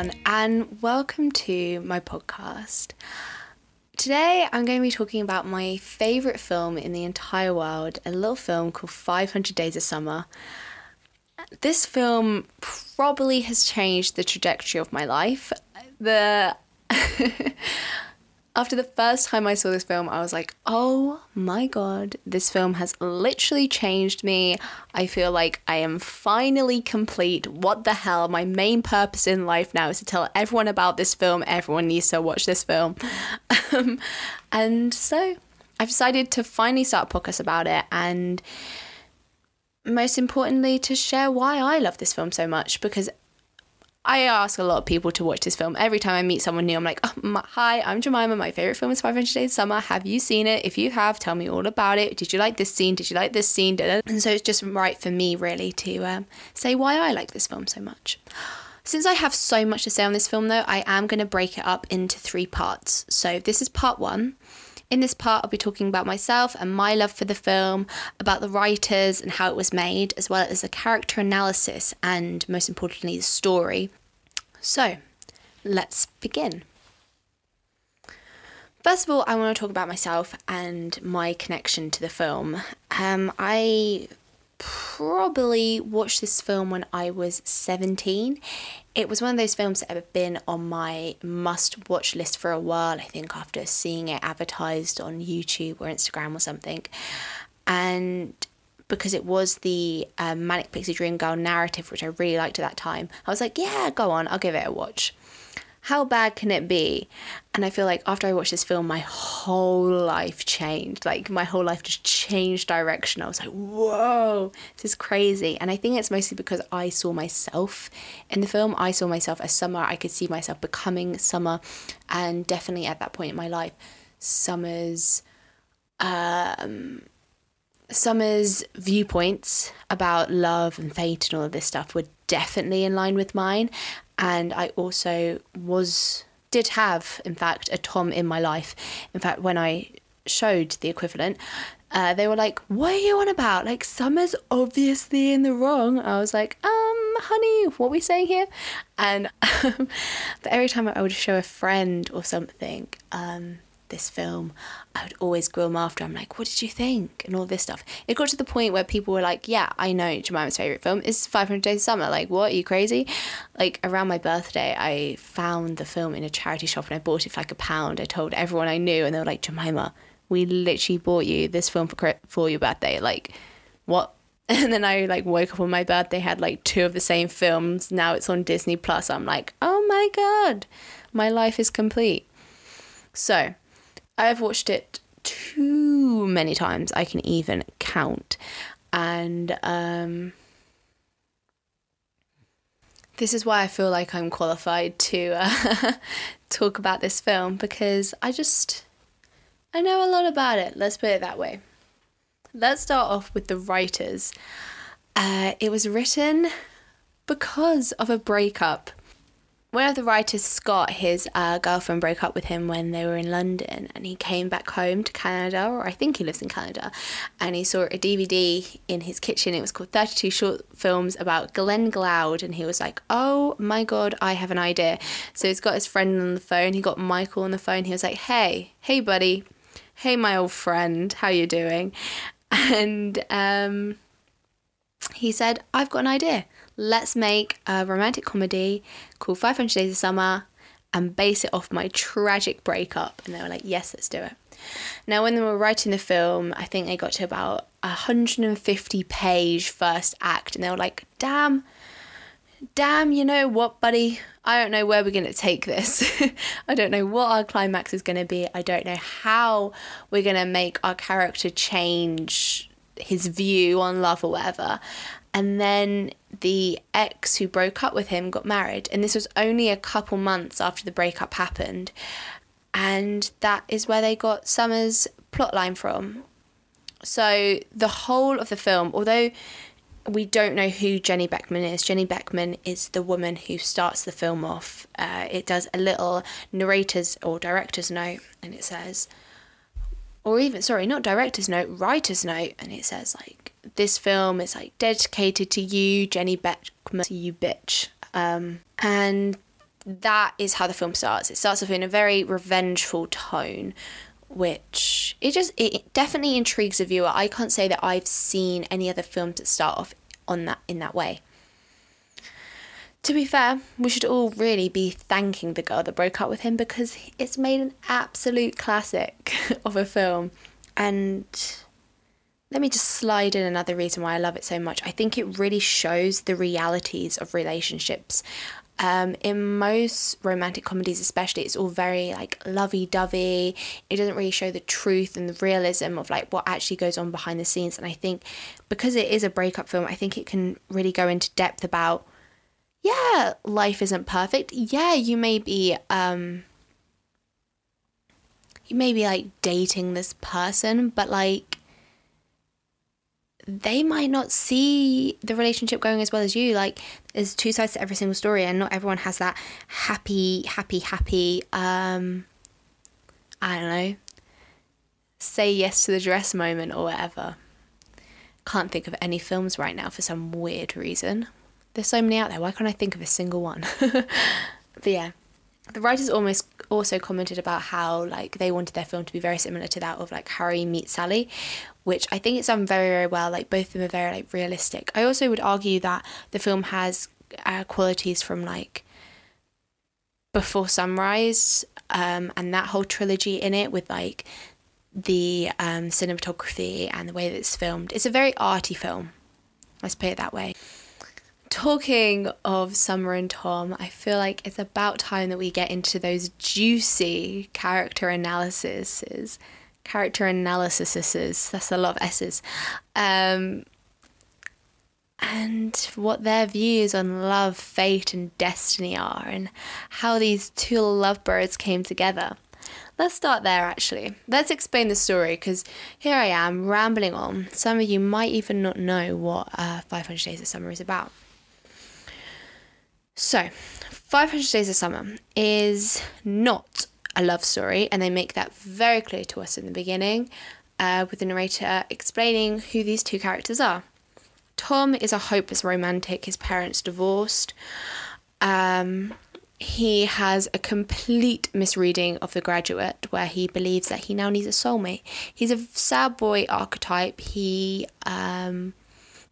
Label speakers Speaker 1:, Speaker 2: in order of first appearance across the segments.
Speaker 1: everyone, and welcome to my podcast. Today, I'm going to be talking about my favourite film in the entire world, a little film called 500 Days of Summer. This film probably has changed the trajectory of my life. The after the first time I saw this film, I was like, oh my god, this film has literally changed me. I feel like I am finally complete. What the hell? My main purpose in life now is to tell everyone about this film. Everyone needs to watch this film. Um, and so I've decided to finally start a podcast about it and most importantly to share why I love this film so much because I ask a lot of people to watch this film. Every time I meet someone new, I'm like, oh, my, Hi, I'm Jemima. My favorite film is 500 Days of Summer. Have you seen it? If you have, tell me all about it. Did you like this scene? Did you like this scene? And so it's just right for me, really, to um, say why I like this film so much. Since I have so much to say on this film, though, I am going to break it up into three parts. So this is part one. In this part, I'll be talking about myself and my love for the film, about the writers and how it was made, as well as the character analysis and, most importantly, the story. So, let's begin. First of all, I want to talk about myself and my connection to the film. Um, I probably watched this film when I was 17. It was one of those films that have been on my must watch list for a while, I think, after seeing it advertised on YouTube or Instagram or something. And because it was the um, Manic Pixie Dream Girl narrative, which I really liked at that time, I was like, yeah, go on, I'll give it a watch how bad can it be? And I feel like after I watched this film, my whole life changed. Like my whole life just changed direction. I was like, whoa, this is crazy. And I think it's mostly because I saw myself in the film. I saw myself as Summer. I could see myself becoming Summer. And definitely at that point in my life, Summer's um Summer's viewpoints about love and fate and all of this stuff were definitely in line with mine and I also was did have in fact a Tom in my life. In fact, when I showed the equivalent, uh, they were like, "What are you on about? Like Summer's obviously in the wrong." I was like, "Um, honey, what are we saying here?" And um, but every time I would show a friend or something, um, this film, I would always grill after. I'm like, what did you think? And all this stuff. It got to the point where people were like, yeah, I know Jemima's favourite film is 500 Days of Summer. Like, what? Are you crazy? Like, around my birthday, I found the film in a charity shop and I bought it for like a pound. I told everyone I knew, and they were like, Jemima, we literally bought you this film for, for your birthday. Like, what? And then I like woke up on my birthday, had like two of the same films. Now it's on Disney Plus. I'm like, oh my God, my life is complete. So, I've watched it too many times. I can even count. And um, this is why I feel like I'm qualified to uh, talk about this film because I just I know a lot about it. Let's put it that way. Let's start off with the writers. Uh, it was written because of a breakup one of the writers, Scott, his uh, girlfriend broke up with him when they were in London, and he came back home to Canada, or I think he lives in Canada, and he saw a DVD in his kitchen. It was called 32 Short Films about Glenn Gould, and he was like, Oh my god, I have an idea. So he's got his friend on the phone, he got Michael on the phone, he was like, Hey, hey buddy, hey my old friend, how you doing? And um, he said, I've got an idea let's make a romantic comedy called 500 Days of Summer and base it off my tragic breakup. And they were like, yes, let's do it. Now, when they were writing the film, I think they got to about a 150 page first act, and they were like, damn, damn, you know what, buddy? I don't know where we're going to take this. I don't know what our climax is going to be. I don't know how we're going to make our character change his view on love or whatever. And then the ex who broke up with him got married. And this was only a couple months after the breakup happened. And that is where they got Summer's plotline from. So the whole of the film, although we don't know who Jenny Beckman is. Jenny Beckman is the woman who starts the film off. Uh, it does a little narrator's or director's note, and it says, or even, sorry, not director's note, writer's note, and it says, like, this film is like dedicated to you, Jenny Beckman, you, bitch. Um, and that is how the film starts. It starts off in a very revengeful tone, which it just it definitely intrigues the viewer. I can't say that I've seen any other films that start off on that in that way. To be fair, we should all really be thanking the girl that broke up with him because it's made an absolute classic of a film. And let me just slide in another reason why I love it so much. I think it really shows the realities of relationships. Um, in most romantic comedies, especially, it's all very like lovey dovey. It doesn't really show the truth and the realism of like what actually goes on behind the scenes. And I think because it is a breakup film, I think it can really go into depth about yeah, life isn't perfect. Yeah, you may be um you may be like dating this person, but like they might not see the relationship going as well as you. Like there's two sides to every single story and not everyone has that happy, happy, happy um I don't know. Say yes to the dress moment or whatever. Can't think of any films right now for some weird reason. There's so many out there. Why can't I think of a single one? but yeah, the writers almost also commented about how like they wanted their film to be very similar to that of like Harry meets Sally, which I think it's done very very well. Like both of them are very like realistic. I also would argue that the film has uh, qualities from like Before Sunrise um, and that whole trilogy in it with like the um, cinematography and the way that it's filmed. It's a very arty film. Let's put it that way. Talking of Summer and Tom, I feel like it's about time that we get into those juicy character analyses. Character analyses. That's a lot of S's. Um, and what their views on love, fate, and destiny are, and how these two lovebirds came together. Let's start there actually. Let's explain the story because here I am rambling on. Some of you might even not know what uh, 500 Days of Summer is about. So, 500 Days of Summer is not a love story, and they make that very clear to us in the beginning uh, with the narrator explaining who these two characters are. Tom is a hopeless romantic, his parents divorced. Um, he has a complete misreading of The Graduate where he believes that he now needs a soulmate. He's a sad boy archetype. He um,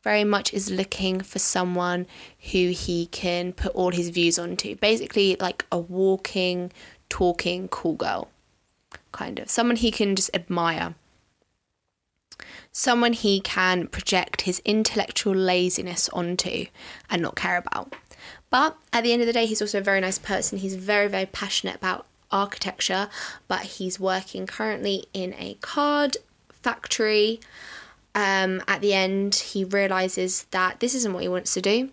Speaker 1: very much is looking for someone who he can put all his views onto. Basically, like a walking, talking cool girl, kind of. Someone he can just admire. Someone he can project his intellectual laziness onto and not care about. But at the end of the day, he's also a very nice person. He's very, very passionate about architecture, but he's working currently in a card factory um, at the end, he realizes that this isn't what he wants to do.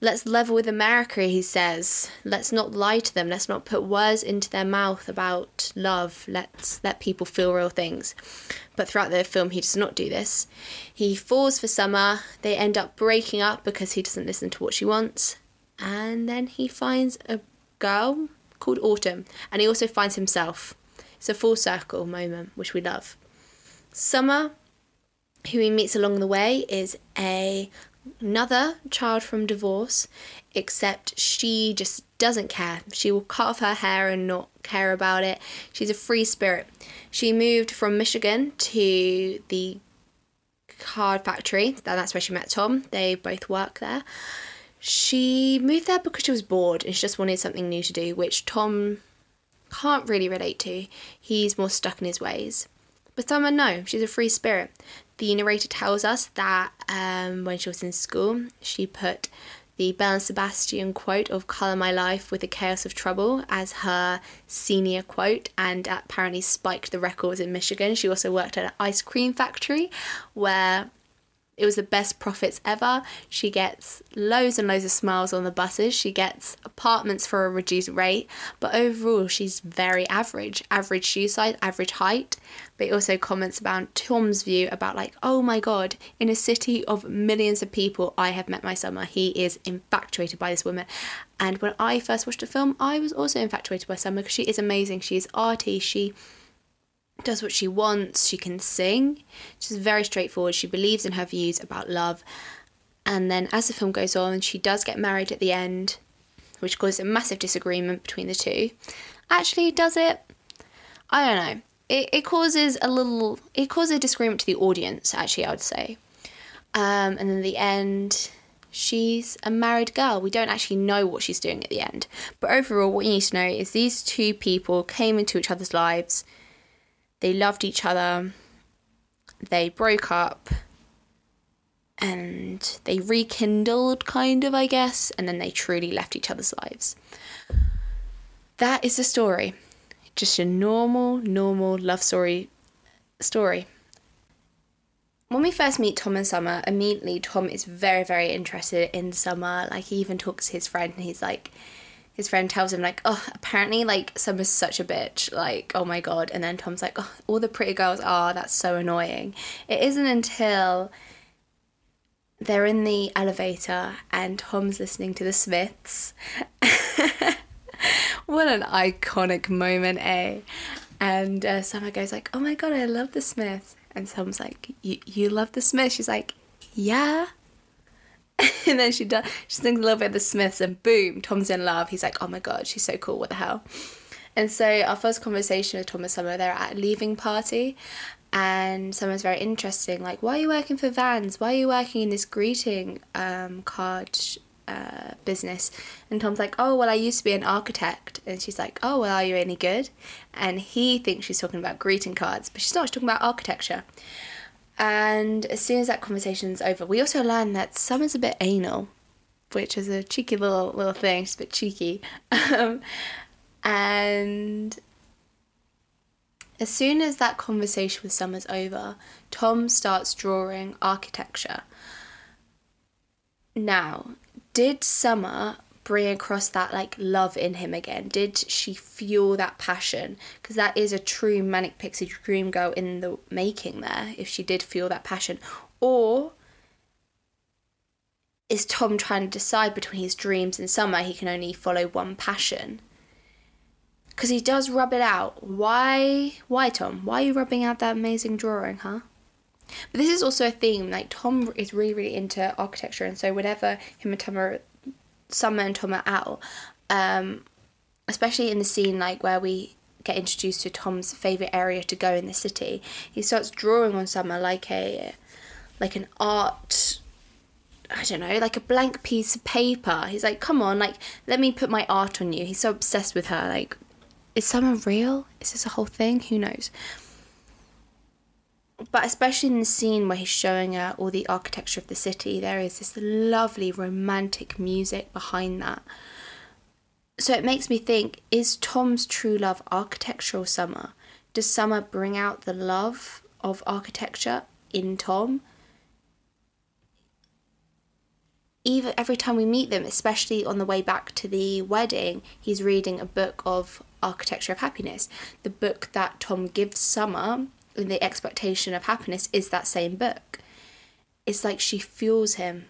Speaker 1: Let's level with America, he says. Let's not lie to them. Let's not put words into their mouth about love. Let's let people feel real things. But throughout the film, he does not do this. He falls for Summer. They end up breaking up because he doesn't listen to what she wants. And then he finds a girl called Autumn. And he also finds himself. It's a full circle moment, which we love. Summer who he meets along the way is a another child from divorce except she just doesn't care. She will cut off her hair and not care about it. She's a free spirit. She moved from michigan to the card factory. That's where she met tom. They both work there. She moved there because she was bored and she just wanted something new to do which tom can't really relate to. He's more stuck in his ways. But Summer, no, she's a free spirit. The narrator tells us that um, when she was in school, she put the Belle and Sebastian quote of Colour My Life with the Chaos of Trouble as her senior quote and apparently spiked the records in Michigan. She also worked at an ice cream factory where it was the best profits ever. She gets loads and loads of smiles on the buses. She gets apartments for a reduced rate. But overall, she's very average. Average shoe size, average height. But he also comments about Tom's view about, like, oh my god, in a city of millions of people, I have met my summer. He is infatuated by this woman. And when I first watched the film, I was also infatuated by Summer because she is amazing. She is arty. She does what she wants, she can sing. She's very straightforward. She believes in her views about love. And then as the film goes on, she does get married at the end. which causes a massive disagreement between the two. Actually, does it? I don't know. It, it causes a little, it causes a disagreement to the audience, actually, I would say. Um, and in the end, she's a married girl. We don't actually know what she's doing at the end. But overall, what you need to know is these two people came into each other's lives, they loved each other, they broke up, and they rekindled, kind of, I guess, and then they truly left each other's lives. That is the story. Just a normal, normal love story story. When we first meet Tom and Summer, immediately Tom is very, very interested in Summer. Like he even talks to his friend and he's like his friend tells him like, oh, apparently like Summer's such a bitch, like, oh my god. And then Tom's like, oh, all the pretty girls are, that's so annoying. It isn't until they're in the elevator and Tom's listening to the Smiths. what an iconic moment, eh? And uh, Summer goes like, "Oh my god, I love the Smiths," and Tom's like, "You love the Smiths?" She's like, "Yeah." and then she does. She sings a little bit of the Smiths, and boom, Tom's in love. He's like, "Oh my god, she's so cool. What the hell?" And so our first conversation with Tom and Summer, they're at a leaving party, and someone's very interesting like why are you working for vans why are you working in this greeting um, card uh, business and tom's like oh well i used to be an architect and she's like oh well are you any good and he thinks she's talking about greeting cards but she's not she's talking about architecture and as soon as that conversation's over we also learn that summer's a bit anal which is a cheeky little little thing she's a bit cheeky um, and as soon as that conversation with Summer's over, Tom starts drawing architecture. Now, did Summer across that like love in him again? Did she fuel that passion? Because that is a true manic pixie dream girl in the making there, if she did feel that passion. Or is Tom trying to decide between his dreams and Summer he can only follow one passion? because he does rub it out. Why, why, Tom? Why are you rubbing out that amazing drawing, huh? But this is also a theme. Like Tom is really, really into architecture, and so whenever him and Tom are, Summer and Tom are out, um, especially in the scene like where we get introduced to Tom's favorite area to go in the city, he starts drawing on Summer like a, like an art I don't know, like a blank piece of paper. He's like, come on, like, let me put my art on you. He's so obsessed with her. Like, is summer real? Is this a whole thing? Who knows? But especially in the scene where he's showing her all the architecture of the city, there is this lovely romantic music behind that. So it makes me think is Tom's true love architectural summer? Does summer bring out the love of architecture in Tom? even every time we meet them, especially on the way back to the wedding, he's reading a book of Architecture of Happiness. The book that Tom gives Summer the expectation of happiness is that same book. It's like she fuels him.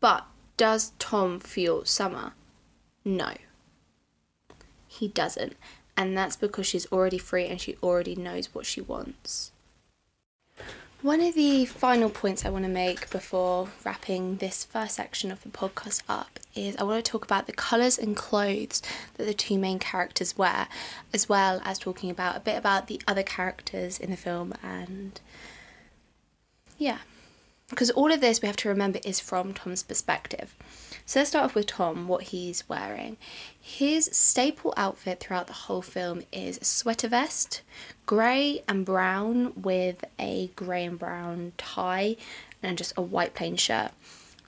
Speaker 1: But does Tom fuel Summer? No. He doesn't. And that's because she's already free and she already knows what she wants. One of the final points I want to make before wrapping this first section of the podcast up is I want to talk about the colours and clothes that the two main characters wear, as well as talking about a bit about the other characters in the film and yeah. Because all of this we have to remember is from Tom's perspective. So let's start off with Tom, what he's wearing. His staple outfit throughout the whole film is a sweater vest, grey and brown with a grey and brown tie, and just a white plain shirt.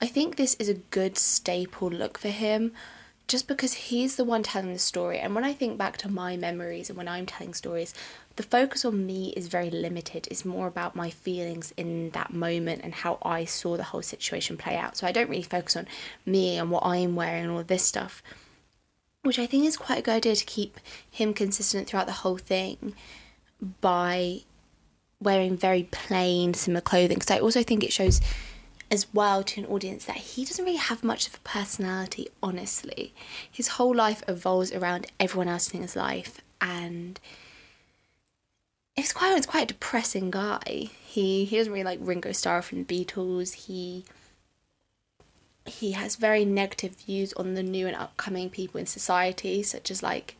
Speaker 1: I think this is a good staple look for him just because he's the one telling the story. And when I think back to my memories and when I'm telling stories, the focus on me is very limited. It's more about my feelings in that moment and how I saw the whole situation play out. So I don't really focus on me and what I'm wearing and all this stuff, which I think is quite a good idea to keep him consistent throughout the whole thing by wearing very plain, similar clothing. Because I also think it shows as well to an audience that he doesn't really have much of a personality, honestly. His whole life evolves around everyone else in his life and it's quite it's quite a depressing guy. He he doesn't really like Ringo Starr from the Beatles. He he has very negative views on the new and upcoming people in society, such as like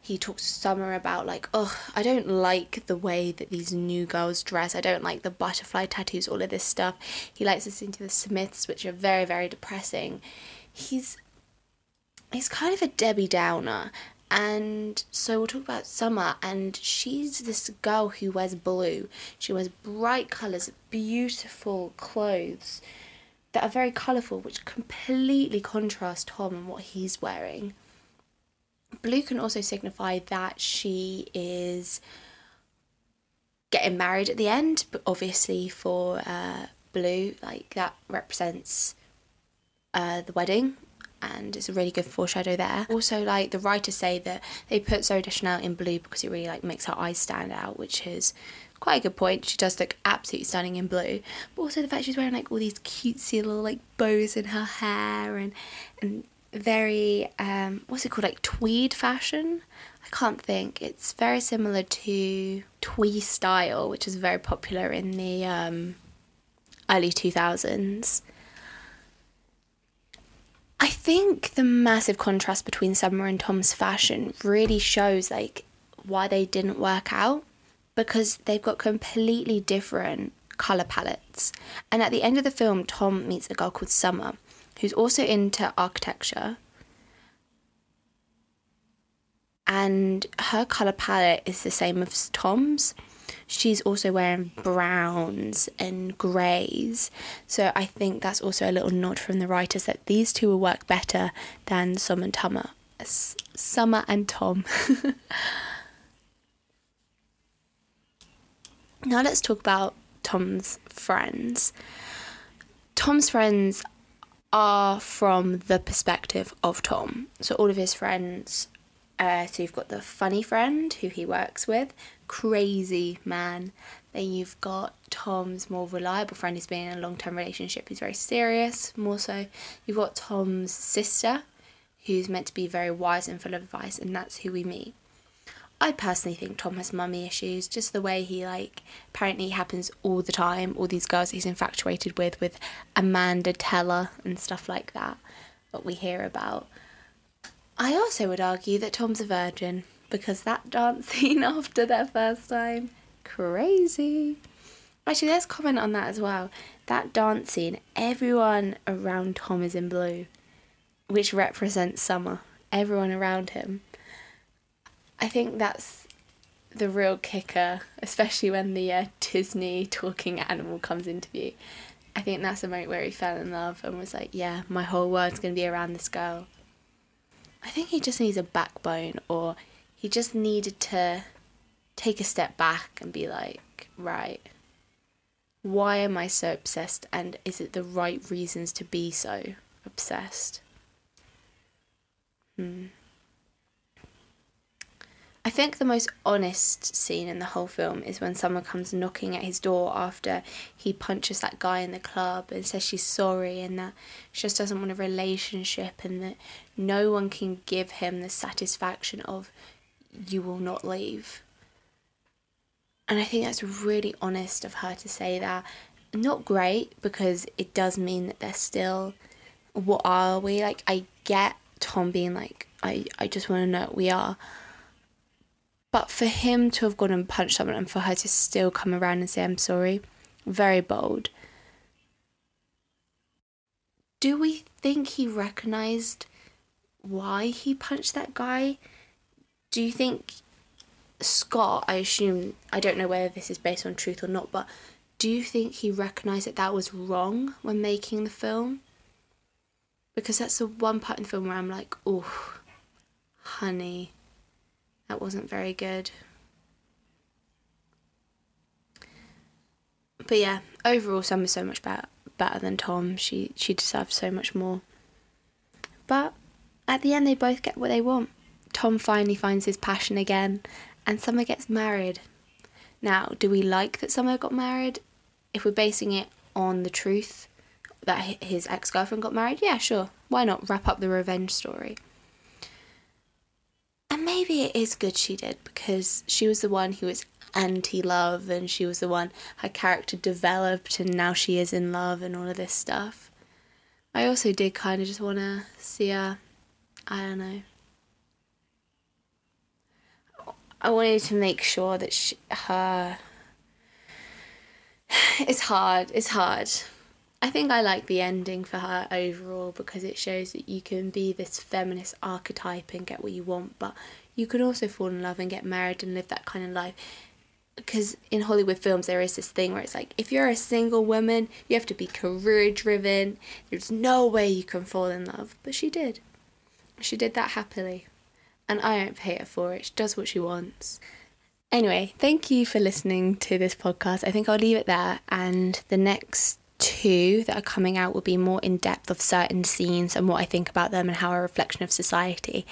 Speaker 1: he talks to Summer about like, oh, I don't like the way that these new girls dress. I don't like the butterfly tattoos, all of this stuff. He likes listening to the Smiths, which are very, very depressing. He's he's kind of a Debbie Downer. And so we'll talk about Summer, and she's this girl who wears blue. She wears bright colours, beautiful clothes that are very colourful, which completely contrast Tom and what he's wearing. Blue can also signify that she is getting married at the end, but obviously for uh, Blue, like that represents uh, the wedding and it's a really good foreshadow there. Also, like the writers say that they put Zooey Deschanel in blue because it really like makes her eyes stand out, which is quite a good point. She does look absolutely stunning in blue, but also the fact she's wearing like all these cutesy little like bows in her hair and and very um what's it called like tweed fashion. I can't think. It's very similar to twee style, which is very popular in the um, early two thousands. I think the massive contrast between Summer and Tom's fashion really shows like why they didn't work out because they've got completely different color palettes. And at the end of the film, Tom meets a girl called Summer who's also into architecture. And her color palette is the same as Tom's. She's also wearing browns and greys. So I think that's also a little nod from the writers that these two will work better than Summer and Tom. Summer and Tom. now let's talk about Tom's friends. Tom's friends are from the perspective of Tom. So all of his friends. Uh, so you've got the funny friend who he works with, crazy man. Then you've got Tom's more reliable friend who's been in a long term relationship who's very serious, more so. You've got Tom's sister who's meant to be very wise and full of advice, and that's who we meet. I personally think Tom has mummy issues, just the way he like apparently happens all the time. All these girls he's infatuated with, with Amanda Teller and stuff like that, what we hear about. I also would argue that Tom's a virgin because that dance scene after their first time, crazy. Actually, let's comment on that as well. That dance scene, everyone around Tom is in blue, which represents summer. Everyone around him. I think that's the real kicker, especially when the uh, Disney talking animal comes into view. I think that's the moment where he fell in love and was like, yeah, my whole world's going to be around this girl. I think he just needs a backbone or he just needed to take a step back and be like, right, why am I so obsessed and is it the right reasons to be so obsessed? Hmm. I think the most honest scene in the whole film is when someone comes knocking at his door after he punches that guy in the club and says she's sorry and that she just doesn't want a relationship and that no one can give him the satisfaction of you will not leave. And I think that's really honest of her to say that. Not great because it does mean that they're still what are we? Like I get Tom being like, I, I just wanna know what we are but for him to have gone and punched someone and for her to still come around and say, I'm sorry, very bold. Do we think he recognized why he punched that guy? Do you think Scott, I assume, I don't know whether this is based on truth or not, but do you think he recognized that that was wrong when making the film? Because that's the one part in the film where I'm like, oh, honey, that wasn't very good. But yeah, overall, Summer's so much better better than Tom. She she deserves so much more. But at the end, they both get what they want. Tom finally finds his passion again, and Summer gets married. Now, do we like that Summer got married? If we're basing it on the truth that his ex girlfriend got married, yeah, sure. Why not wrap up the revenge story? And maybe it is good she did because she was the one who was anti love and she was the one her character developed and now she is in love and all of this stuff. I also did kind of just want to see her, I don't know. I wanted to make sure that she, her. It's hard, it's hard. I think I like the ending for her overall because it shows that you can be this feminist archetype and get what you want, but you can also fall in love and get married and live that kind of life. Because in Hollywood films, there is this thing where it's like, if you're a single woman, you have to be career driven. There's no way you can fall in love. But she did. She did that happily. And I don't pay her for it. She does what she wants. Anyway, thank you for listening to this podcast. I think I'll leave it there. And the next two that are coming out will be more in depth of certain scenes and what I think about them and how a reflection of society.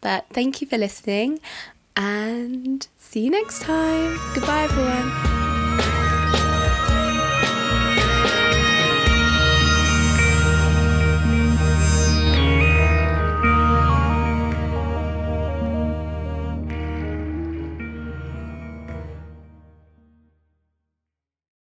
Speaker 1: But thank you for listening and see you next time. Goodbye, everyone.